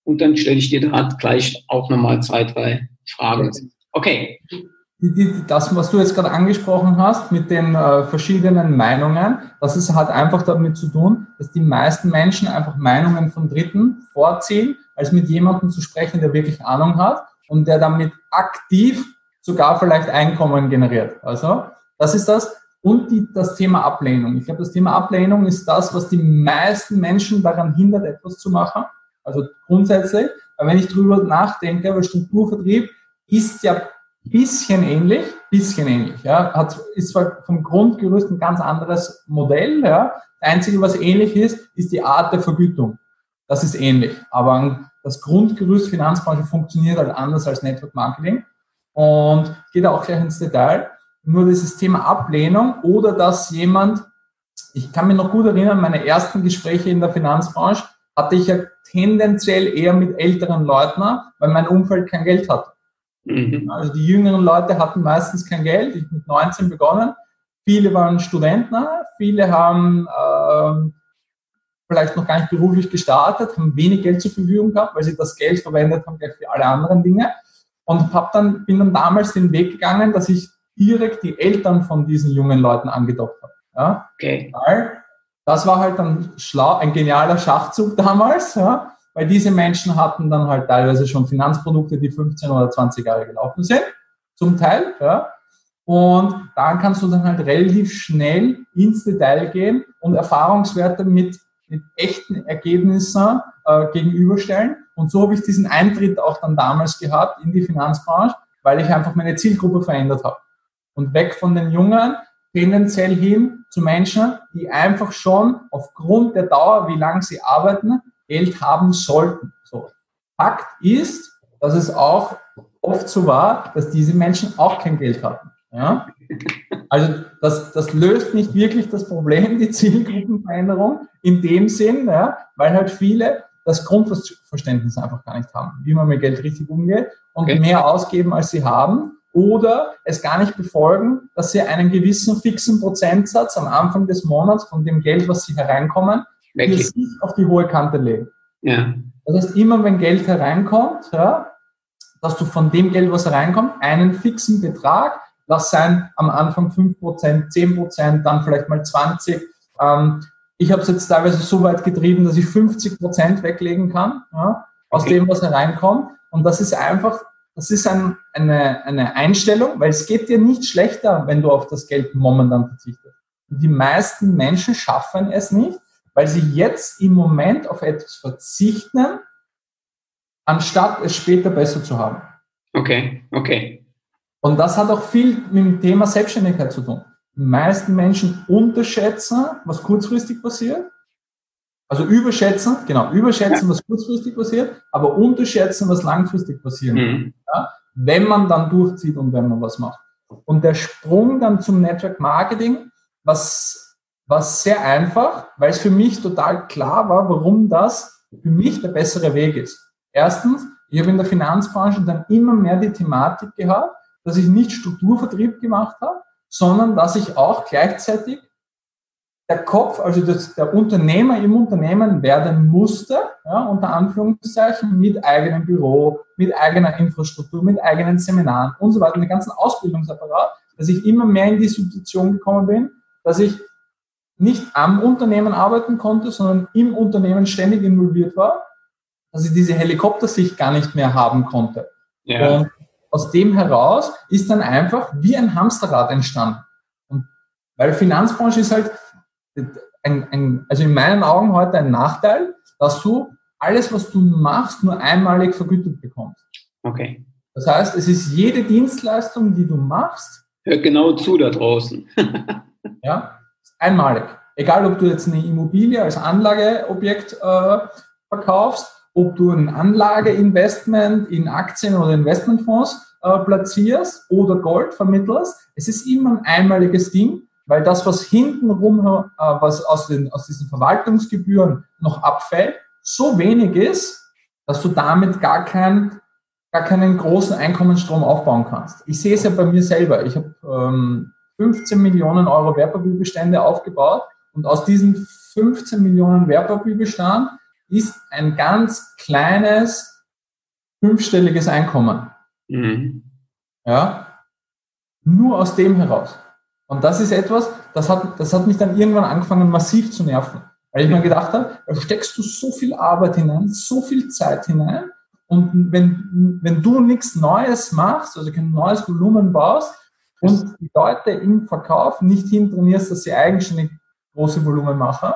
und dann stelle ich dir da gleich auch nochmal zwei, drei Fragen. Okay. Das, was du jetzt gerade angesprochen hast mit den äh, verschiedenen Meinungen, das ist, hat einfach damit zu tun, dass die meisten Menschen einfach Meinungen von Dritten vorziehen, als mit jemandem zu sprechen, der wirklich Ahnung hat und der damit aktiv sogar vielleicht Einkommen generiert. Also das ist das. Und die, das Thema Ablehnung. Ich glaube, das Thema Ablehnung ist das, was die meisten Menschen daran hindert, etwas zu machen. Also grundsätzlich, weil wenn ich drüber nachdenke, weil Strukturvertrieb ist ja bisschen ähnlich, bisschen ähnlich, ja, hat, ist zwar vom Grundgerüst ein ganz anderes Modell, ja. Das Einzige, was ähnlich ist, ist die Art der Vergütung. Das ist ähnlich. Aber das Grundgerüst Finanzbranche funktioniert halt anders als Network Marketing und geht auch gleich ins Detail. Nur dieses Thema Ablehnung oder dass jemand, ich kann mich noch gut erinnern, meine ersten Gespräche in der Finanzbranche hatte ich ja tendenziell eher mit älteren Leuten, weil mein Umfeld kein Geld hatte. Mhm. Also die jüngeren Leute hatten meistens kein Geld. Ich mit 19 begonnen. Viele waren Studenten, viele haben ähm, vielleicht noch gar nicht beruflich gestartet, haben wenig Geld zur Verfügung gehabt, weil sie das Geld verwendet haben gleich für alle anderen Dinge. Und hab dann, bin dann damals den Weg gegangen, dass ich direkt die Eltern von diesen jungen Leuten angedockt habe. Ja? Okay. Weil das war halt dann schlau, ein genialer Schachzug [LAUGHS] damals, ja? weil diese Menschen hatten dann halt teilweise schon Finanzprodukte, die 15 oder 20 Jahre gelaufen sind, zum Teil. Ja? Und dann kannst du dann halt relativ schnell ins Detail gehen und Erfahrungswerte mit, mit echten Ergebnissen äh, gegenüberstellen und so habe ich diesen Eintritt auch dann damals gehabt in die Finanzbranche, weil ich einfach meine Zielgruppe verändert habe. Und weg von den Jungen tendenziell hin zu Menschen, die einfach schon aufgrund der Dauer, wie lange sie arbeiten, Geld haben sollten. So. Fakt ist, dass es auch oft so war, dass diese Menschen auch kein Geld hatten. Ja? Also das, das löst nicht wirklich das Problem, die Zielgruppenveränderung in dem Sinn, ja, weil halt viele das Grundverständnis einfach gar nicht haben, wie man mit Geld richtig umgeht und okay. mehr ausgeben, als sie haben oder es gar nicht befolgen, dass sie einen gewissen fixen Prozentsatz am Anfang des Monats von dem Geld, was sie hereinkommen, für sich auf die hohe Kante legen. Ja. Das heißt, immer wenn Geld hereinkommt, ja, dass du von dem Geld, was hereinkommt, einen fixen Betrag, lass sein am Anfang 5%, 10%, dann vielleicht mal 20%. Ähm, ich habe es jetzt teilweise so weit getrieben, dass ich 50% weglegen kann, ja, aus okay. dem, was hereinkommt. Und das ist einfach das ist ein, eine, eine Einstellung, weil es geht dir nicht schlechter, wenn du auf das Geld momentan verzichtest. Und die meisten Menschen schaffen es nicht, weil sie jetzt im Moment auf etwas verzichten, anstatt es später besser zu haben. Okay, okay. Und das hat auch viel mit dem Thema Selbstständigkeit zu tun. Die meisten Menschen unterschätzen, was kurzfristig passiert also überschätzen, genau, überschätzen, was kurzfristig passiert, aber unterschätzen, was langfristig passieren mhm. ja, wenn man dann durchzieht und wenn man was macht. Und der Sprung dann zum Network Marketing, was, was sehr einfach, weil es für mich total klar war, warum das für mich der bessere Weg ist. Erstens, ich habe in der Finanzbranche dann immer mehr die Thematik gehabt, dass ich nicht Strukturvertrieb gemacht habe, sondern dass ich auch gleichzeitig der Kopf, also das, der Unternehmer im Unternehmen werden musste, ja, unter Anführungszeichen, mit eigenem Büro, mit eigener Infrastruktur, mit eigenen Seminaren und so weiter, den ganzen Ausbildungsapparat, dass ich immer mehr in die Situation gekommen bin, dass ich nicht am Unternehmen arbeiten konnte, sondern im Unternehmen ständig involviert war, dass ich diese Helikoptersicht gar nicht mehr haben konnte. Ja. Und aus dem heraus ist dann einfach wie ein Hamsterrad entstanden. Und weil Finanzbranche ist halt, ein, ein, also in meinen Augen heute ein Nachteil, dass du alles, was du machst, nur einmalig vergütet bekommst. Okay. Das heißt, es ist jede Dienstleistung, die du machst. Hört genau zu da draußen. [LAUGHS] ja, einmalig. Egal, ob du jetzt eine Immobilie als Anlageobjekt äh, verkaufst, ob du ein Anlageinvestment in Aktien oder Investmentfonds äh, platzierst oder Gold vermittelst. Es ist immer ein einmaliges Ding weil das, was hintenrum, äh, was aus, den, aus diesen Verwaltungsgebühren noch abfällt, so wenig ist, dass du damit gar, kein, gar keinen großen Einkommensstrom aufbauen kannst. Ich sehe es ja bei mir selber. Ich habe ähm, 15 Millionen Euro Wertpapierbestände aufgebaut und aus diesen 15 Millionen Wertpapierbestand ist ein ganz kleines fünfstelliges Einkommen. Mhm. Ja, nur aus dem heraus. Und das ist etwas, das hat, das hat mich dann irgendwann angefangen massiv zu nerven. Weil ich mir gedacht habe, da steckst du so viel Arbeit hinein, so viel Zeit hinein. Und wenn, wenn du nichts Neues machst, also kein neues Volumen baust und die Leute im Verkauf nicht hintrainierst, dass sie eigenständig große Volumen machen,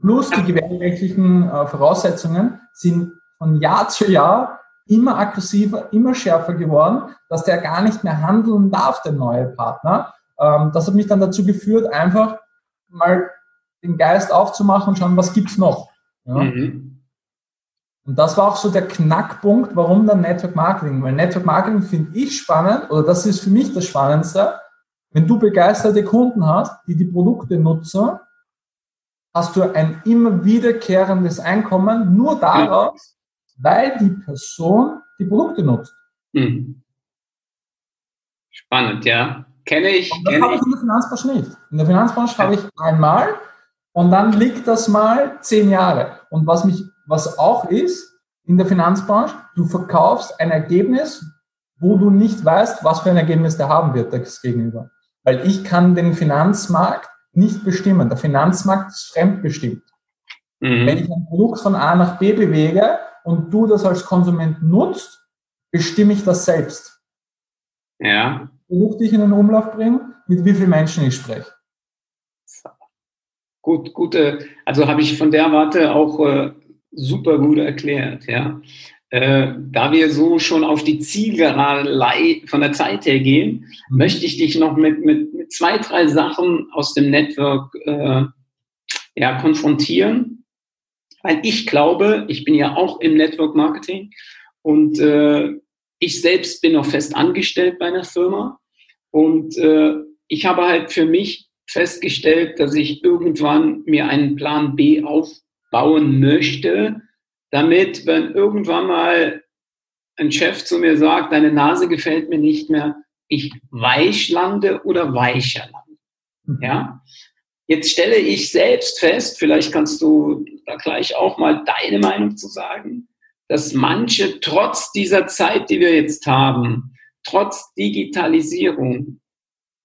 plus die gewerberechtlichen äh, Voraussetzungen sind von Jahr zu Jahr immer aggressiver, immer schärfer geworden, dass der gar nicht mehr handeln darf, der neue Partner ähm, das hat mich dann dazu geführt, einfach mal den Geist aufzumachen und schauen, was gibt's noch. Ja? Mhm. Und das war auch so der Knackpunkt, warum dann Network Marketing. Weil Network Marketing finde ich spannend, oder das ist für mich das Spannendste. Wenn du begeisterte Kunden hast, die die Produkte nutzen, hast du ein immer wiederkehrendes Einkommen nur daraus, weil die Person die Produkte nutzt. Mhm. Spannend, ja. Kenne ich. Und das habe ich in der Finanzbranche nicht. In der Finanzbranche ja. habe ich einmal und dann liegt das mal zehn Jahre. Und was mich, was auch ist, in der Finanzbranche, du verkaufst ein Ergebnis, wo du nicht weißt, was für ein Ergebnis der haben wird, das Gegenüber. Weil ich kann den Finanzmarkt nicht bestimmen. Der Finanzmarkt ist fremdbestimmt. Mhm. Wenn ich ein Produkt von A nach B bewege und du das als Konsument nutzt, bestimme ich das selbst. Ja. Produkt, die ich in den Umlauf bringe, mit wie vielen Menschen ich spreche. Gut, gute, also habe ich von der Warte auch äh, super gut erklärt, ja. Äh, da wir so schon auf die Zielgerade von der Zeit her gehen, mhm. möchte ich dich noch mit, mit, mit, zwei, drei Sachen aus dem Network äh, ja, konfrontieren. Weil ich glaube, ich bin ja auch im Network Marketing und äh, ich selbst bin noch fest angestellt bei einer Firma und äh, ich habe halt für mich festgestellt, dass ich irgendwann mir einen Plan B aufbauen möchte, damit, wenn irgendwann mal ein Chef zu mir sagt, deine Nase gefällt mir nicht mehr, ich weich lande oder weicher lande. Mhm. Ja? Jetzt stelle ich selbst fest, vielleicht kannst du da gleich auch mal deine Meinung zu sagen, dass manche trotz dieser Zeit, die wir jetzt haben, trotz Digitalisierung,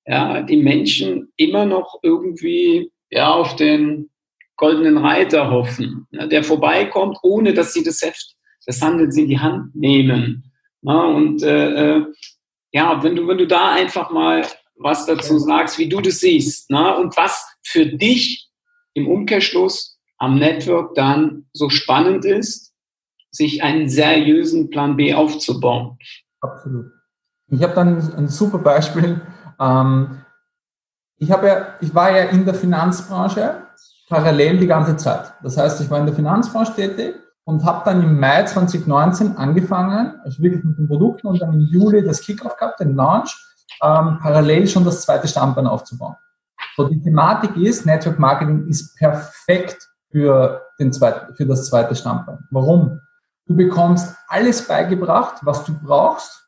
ja, die Menschen immer noch irgendwie ja, auf den goldenen Reiter hoffen, ja, der vorbeikommt, ohne dass sie das Heft des Handels in die Hand nehmen. Ja, und äh, äh, ja, wenn du, wenn du da einfach mal was dazu sagst, wie du das siehst ne? und was für dich im Umkehrschluss am Network dann so spannend ist, sich einen seriösen Plan B aufzubauen. Absolut. Ich habe dann ein super Beispiel. Ähm, ich, habe ja, ich war ja in der Finanzbranche parallel die ganze Zeit. Das heißt, ich war in der Finanzbranche tätig und habe dann im Mai 2019 angefangen, also wirklich mit den Produkten und dann im Juli das Kickoff gehabt, den Launch, ähm, parallel schon das zweite Standbein aufzubauen. So, die Thematik ist, Network Marketing ist perfekt für, den zweiten, für das zweite Standbein. Warum? Du bekommst alles beigebracht, was du brauchst,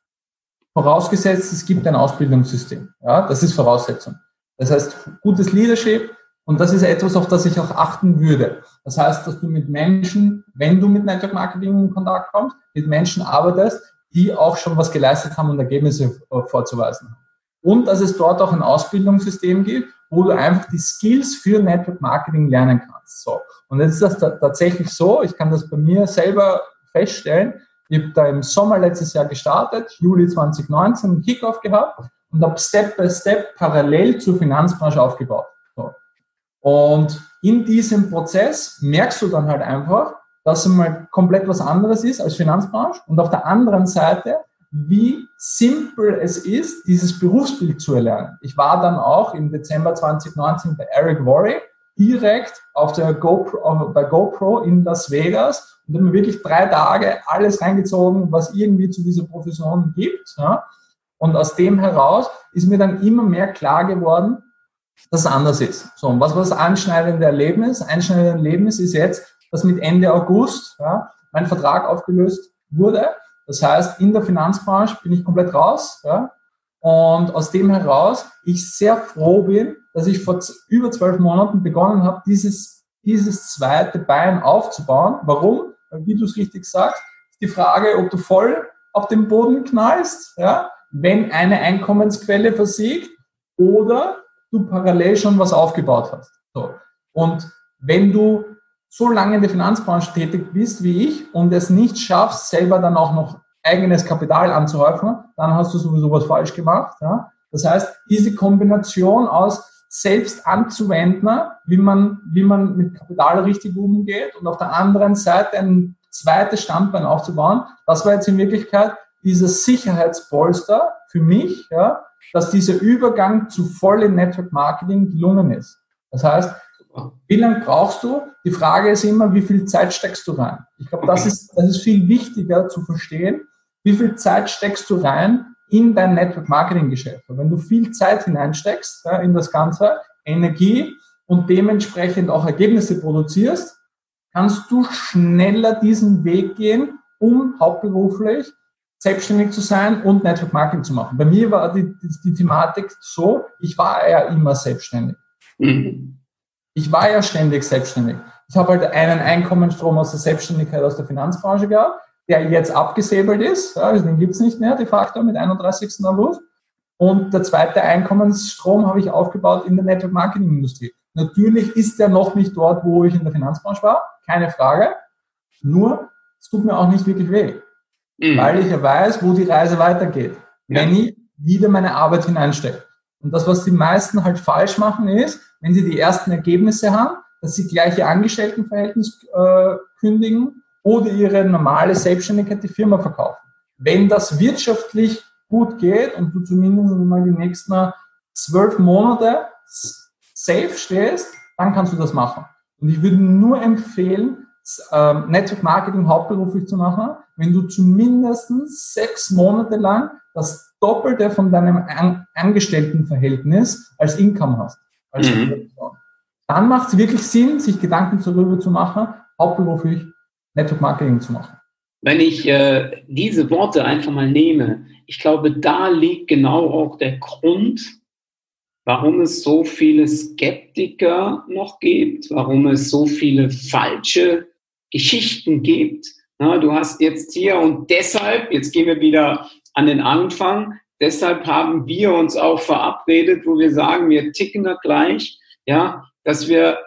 vorausgesetzt, es gibt ein Ausbildungssystem. Ja, das ist Voraussetzung. Das heißt, gutes Leadership, und das ist etwas, auf das ich auch achten würde. Das heißt, dass du mit Menschen, wenn du mit Network Marketing in Kontakt kommst, mit Menschen arbeitest, die auch schon was geleistet haben und Ergebnisse vorzuweisen haben. Und dass es dort auch ein Ausbildungssystem gibt, wo du einfach die Skills für Network Marketing lernen kannst. So. Und jetzt ist das tatsächlich so, ich kann das bei mir selber feststellen. Ich habe da im Sommer letztes Jahr gestartet, Juli 2019 einen Kickoff gehabt und habe Step by Step parallel zur Finanzbranche aufgebaut. Und in diesem Prozess merkst du dann halt einfach, dass es mal komplett was anderes ist als Finanzbranche und auf der anderen Seite, wie simpel es ist, dieses Berufsbild zu erlernen. Ich war dann auch im Dezember 2019 bei Eric Worre direkt auf der GoPro, bei GoPro in Las Vegas und habe mir wirklich drei Tage alles reingezogen, was irgendwie zu dieser Profession gibt. Und aus dem heraus ist mir dann immer mehr klar geworden, dass es anders ist. So, und was war das anschneidende Erlebnis? Einschneidende Erlebnis ist jetzt, dass mit Ende August ja, mein Vertrag aufgelöst wurde. Das heißt, in der Finanzbranche bin ich komplett raus. Ja, und aus dem heraus ich sehr froh bin, dass ich vor über zwölf Monaten begonnen habe, dieses, dieses zweite Bein aufzubauen. Warum? Weil, wie du es richtig sagst, ist die Frage, ob du voll auf den Boden knallst, ja, wenn eine Einkommensquelle versiegt oder du parallel schon was aufgebaut hast. So. Und wenn du so lange in der Finanzbranche tätig bist wie ich und es nicht schaffst, selber dann auch noch eigenes Kapital anzuhäufen, dann hast du sowieso was falsch gemacht. Ja? Das heißt, diese Kombination aus selbst anzuwenden, wie man, wie man mit Kapital richtig umgeht und auf der anderen Seite ein zweites Standbein aufzubauen, das war jetzt in Wirklichkeit dieses Sicherheitspolster für mich, ja, dass dieser Übergang zu vollem Network Marketing gelungen ist. Das heißt, wie lange brauchst du? Die Frage ist immer, wie viel Zeit steckst du rein? Ich glaube, das ist, das ist viel wichtiger zu verstehen. Wie viel Zeit steckst du rein in dein Network Marketing Geschäft? Wenn du viel Zeit hineinsteckst ja, in das Ganze, Energie und dementsprechend auch Ergebnisse produzierst, kannst du schneller diesen Weg gehen, um hauptberuflich selbstständig zu sein und Network Marketing zu machen. Bei mir war die, die, die Thematik so, ich war ja immer selbstständig. Mhm. Ich war ja ständig selbstständig. Ich habe halt einen Einkommensstrom aus der Selbstständigkeit aus der Finanzbranche gehabt, der jetzt abgesäbelt ist. Also den gibt's nicht mehr de facto mit 31. August. Und der zweite Einkommensstrom habe ich aufgebaut in der Network Marketing Industrie. Natürlich ist der noch nicht dort, wo ich in der Finanzbranche war, keine Frage. Nur, es tut mir auch nicht wirklich weh mhm. weil ich ja weiß, wo die Reise weitergeht, ja. wenn ich wieder meine Arbeit hineinstecke. Und das, was die meisten halt falsch machen, ist, wenn sie die ersten Ergebnisse haben, dass sie gleiche Angestelltenverhältnis äh, kündigen oder ihre normale Selbstständigkeit die Firma verkaufen. Wenn das wirtschaftlich gut geht und du zumindest mal die nächsten zwölf Monate safe stehst, dann kannst du das machen. Und ich würde nur empfehlen, ähm, Network Marketing hauptberuflich zu machen, wenn du zumindest sechs Monate lang das Doppelte von deinem An Angestelltenverhältnis als Income hast. Als mhm. Dann macht es wirklich Sinn, sich Gedanken darüber zu machen, hauptberuflich Network Marketing zu machen. Wenn ich äh, diese Worte einfach mal nehme, ich glaube, da liegt genau auch der Grund, warum es so viele Skeptiker noch gibt, warum es so viele falsche Geschichten gibt. Na, du hast jetzt hier und deshalb, jetzt gehen wir wieder an den Anfang, deshalb haben wir uns auch verabredet, wo wir sagen, wir ticken da gleich, ja, dass wir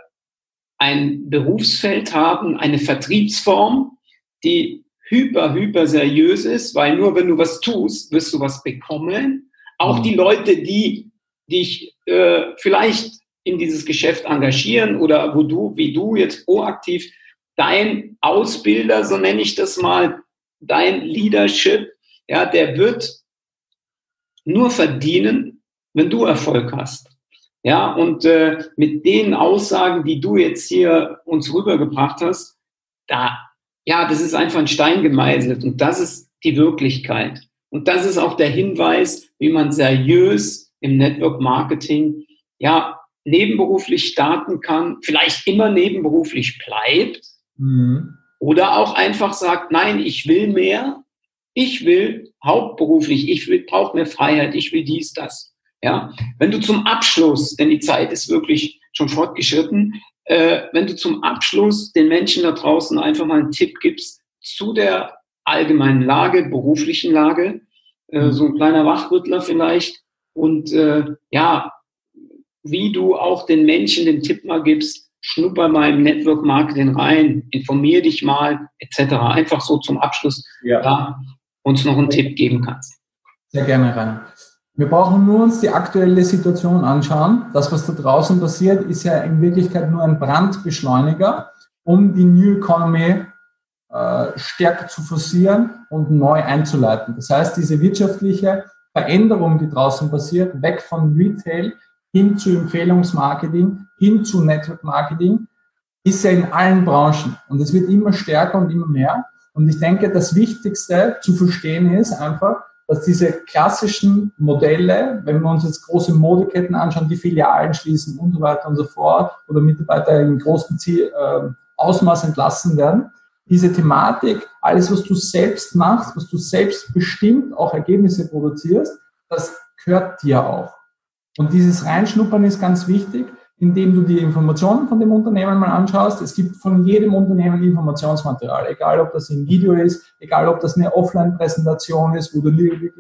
ein Berufsfeld haben, eine Vertriebsform, die hyper, hyper seriös ist, weil nur wenn du was tust, wirst du was bekommen. Auch die Leute, die dich äh, vielleicht in dieses Geschäft engagieren oder wo du, wie du jetzt proaktiv dein Ausbilder, so nenne ich das mal, dein Leadership, ja, der wird nur verdienen, wenn du Erfolg hast. Ja, und äh, mit den Aussagen, die du jetzt hier uns rübergebracht hast, da, ja, das ist einfach ein Stein gemeißelt und das ist die Wirklichkeit. Und das ist auch der Hinweis, wie man seriös im Network Marketing ja nebenberuflich starten kann, vielleicht immer nebenberuflich bleibt mhm. oder auch einfach sagt, nein, ich will mehr, ich will hauptberuflich, ich will, brauche mehr Freiheit, ich will dies, das. Ja, wenn du zum Abschluss, denn die Zeit ist wirklich schon fortgeschritten, äh, wenn du zum Abschluss den Menschen da draußen einfach mal einen Tipp gibst zu der allgemeinen Lage, beruflichen Lage, äh, mhm. so ein kleiner Wachrüttler vielleicht, und äh, ja, wie du auch den Menschen den Tipp mal gibst, schnupper mal im Network Marketing rein, informier dich mal, etc. Einfach so zum Abschluss ja. da uns noch einen Tipp geben kannst. Sehr gerne, Rainer. Wir brauchen nur uns die aktuelle Situation anschauen. Das, was da draußen passiert, ist ja in Wirklichkeit nur ein Brandbeschleuniger, um die New Economy äh, stärker zu forcieren und neu einzuleiten. Das heißt, diese wirtschaftliche Veränderung, die draußen passiert, weg von Retail hin zu Empfehlungsmarketing, hin zu Network Marketing, ist ja in allen Branchen. Und es wird immer stärker und immer mehr. Und ich denke, das Wichtigste zu verstehen ist einfach, dass diese klassischen Modelle, wenn wir uns jetzt große Modeketten anschauen, die Filialen schließen und so weiter und so fort, oder Mitarbeiter in großem Ziel, äh, Ausmaß entlassen werden, diese Thematik, alles, was du selbst machst, was du selbst bestimmt auch Ergebnisse produzierst, das gehört dir auch. Und dieses Reinschnuppern ist ganz wichtig, indem du die Informationen von dem Unternehmen mal anschaust. Es gibt von jedem Unternehmen Informationsmaterial, egal ob das ein Video ist, egal ob das eine Offline-Präsentation ist, wo du wirklich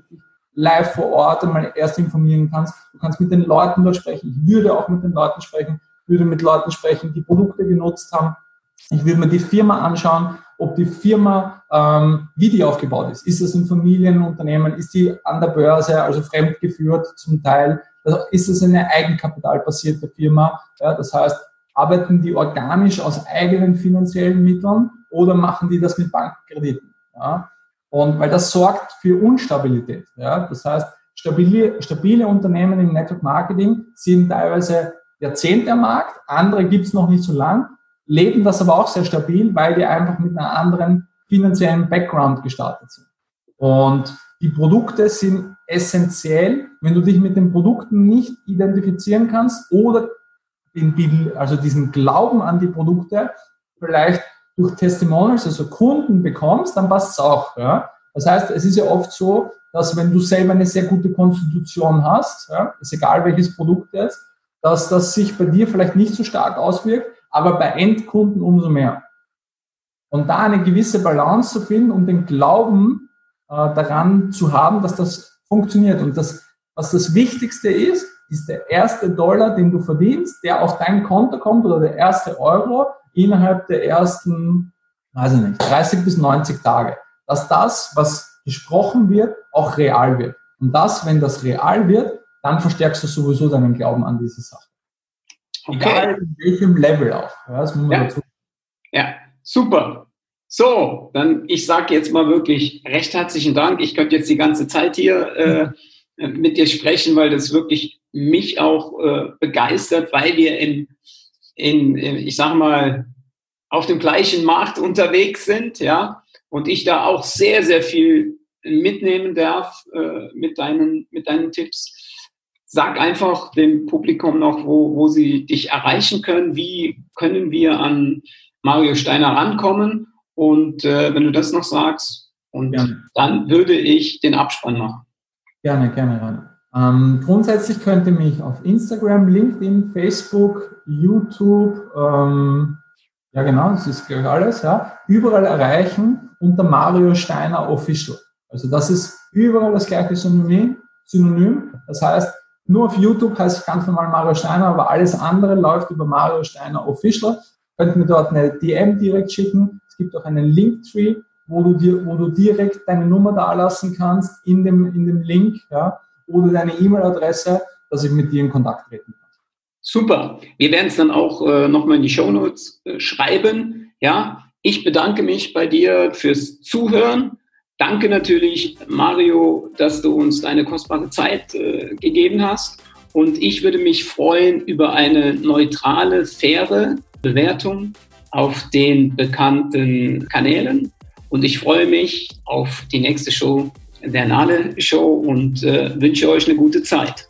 live vor Ort einmal erst informieren kannst. Du kannst mit den Leuten dort sprechen. Ich würde auch mit den Leuten sprechen, würde mit Leuten sprechen, die Produkte genutzt haben, ich würde mir die Firma anschauen, ob die Firma, ähm, wie die aufgebaut ist. Ist es ein Familienunternehmen? Ist die an der Börse, also fremdgeführt zum Teil? Also ist es eine eigenkapitalbasierte Firma? Ja, das heißt, arbeiten die organisch aus eigenen finanziellen Mitteln oder machen die das mit Bankkrediten? Ja? Und weil das sorgt für Unstabilität. Ja? Das heißt, stabile, stabile Unternehmen im Network Marketing sind teilweise Jahrzehnte am Markt, andere gibt es noch nicht so lang leben das aber auch sehr stabil, weil die einfach mit einer anderen finanziellen Background gestartet sind. Und die Produkte sind essentiell, wenn du dich mit den Produkten nicht identifizieren kannst oder den, also diesen Glauben an die Produkte vielleicht durch Testimonials, also Kunden bekommst, dann passt es auch. Ja? Das heißt, es ist ja oft so, dass wenn du selber eine sehr gute Konstitution hast, ja, ist egal welches Produkt jetzt, dass das sich bei dir vielleicht nicht so stark auswirkt, aber bei Endkunden umso mehr. Und da eine gewisse Balance zu finden und den Glauben daran zu haben, dass das funktioniert. Und das, was das Wichtigste ist, ist der erste Dollar, den du verdienst, der auf dein Konto kommt oder der erste Euro innerhalb der ersten, weiß ich nicht, 30 bis 90 Tage. Dass das, was gesprochen wird, auch real wird. Und das, wenn das real wird, dann verstärkst du sowieso deinen Glauben an diese Sache. Okay. Egal in welchem Level auch. Ja, das muss man ja. dazu. ja, super. So, dann ich sage jetzt mal wirklich recht herzlichen Dank. Ich könnte jetzt die ganze Zeit hier äh, mit dir sprechen, weil das wirklich mich auch äh, begeistert, weil wir in, in, ich sag mal, auf dem gleichen Markt unterwegs sind, ja, und ich da auch sehr, sehr viel mitnehmen darf äh, mit, deinen, mit deinen Tipps. Sag einfach dem Publikum noch, wo, wo sie dich erreichen können. Wie können wir an Mario Steiner rankommen? Und äh, wenn du das noch sagst, und gerne. dann würde ich den Abspann machen. Gerne, gerne, Rainer. Ähm, grundsätzlich könnt ihr mich auf Instagram, LinkedIn, Facebook, YouTube, ähm, ja genau, das ist glaube ich alles, ja, überall erreichen unter Mario Steiner Official. Also das ist überall das gleiche Synonym. Synonym. Das heißt, nur auf YouTube heißt ich ganz normal Mario Steiner, aber alles andere läuft über Mario Steiner Official. Könnt mir dort eine DM direkt schicken. Gibt auch einen Linktree, wo du dir, wo du direkt deine Nummer da lassen kannst in dem, in dem Link, ja oder deine E-Mail-Adresse, dass ich mit dir in Kontakt treten kann. Super. Wir werden es dann auch äh, nochmal in die Show Notes äh, schreiben. Ja, ich bedanke mich bei dir fürs Zuhören. Danke natürlich, Mario, dass du uns deine kostbare Zeit äh, gegeben hast. Und ich würde mich freuen über eine neutrale, faire Bewertung auf den bekannten Kanälen. Und ich freue mich auf die nächste Show der Nale Show und äh, wünsche euch eine gute Zeit.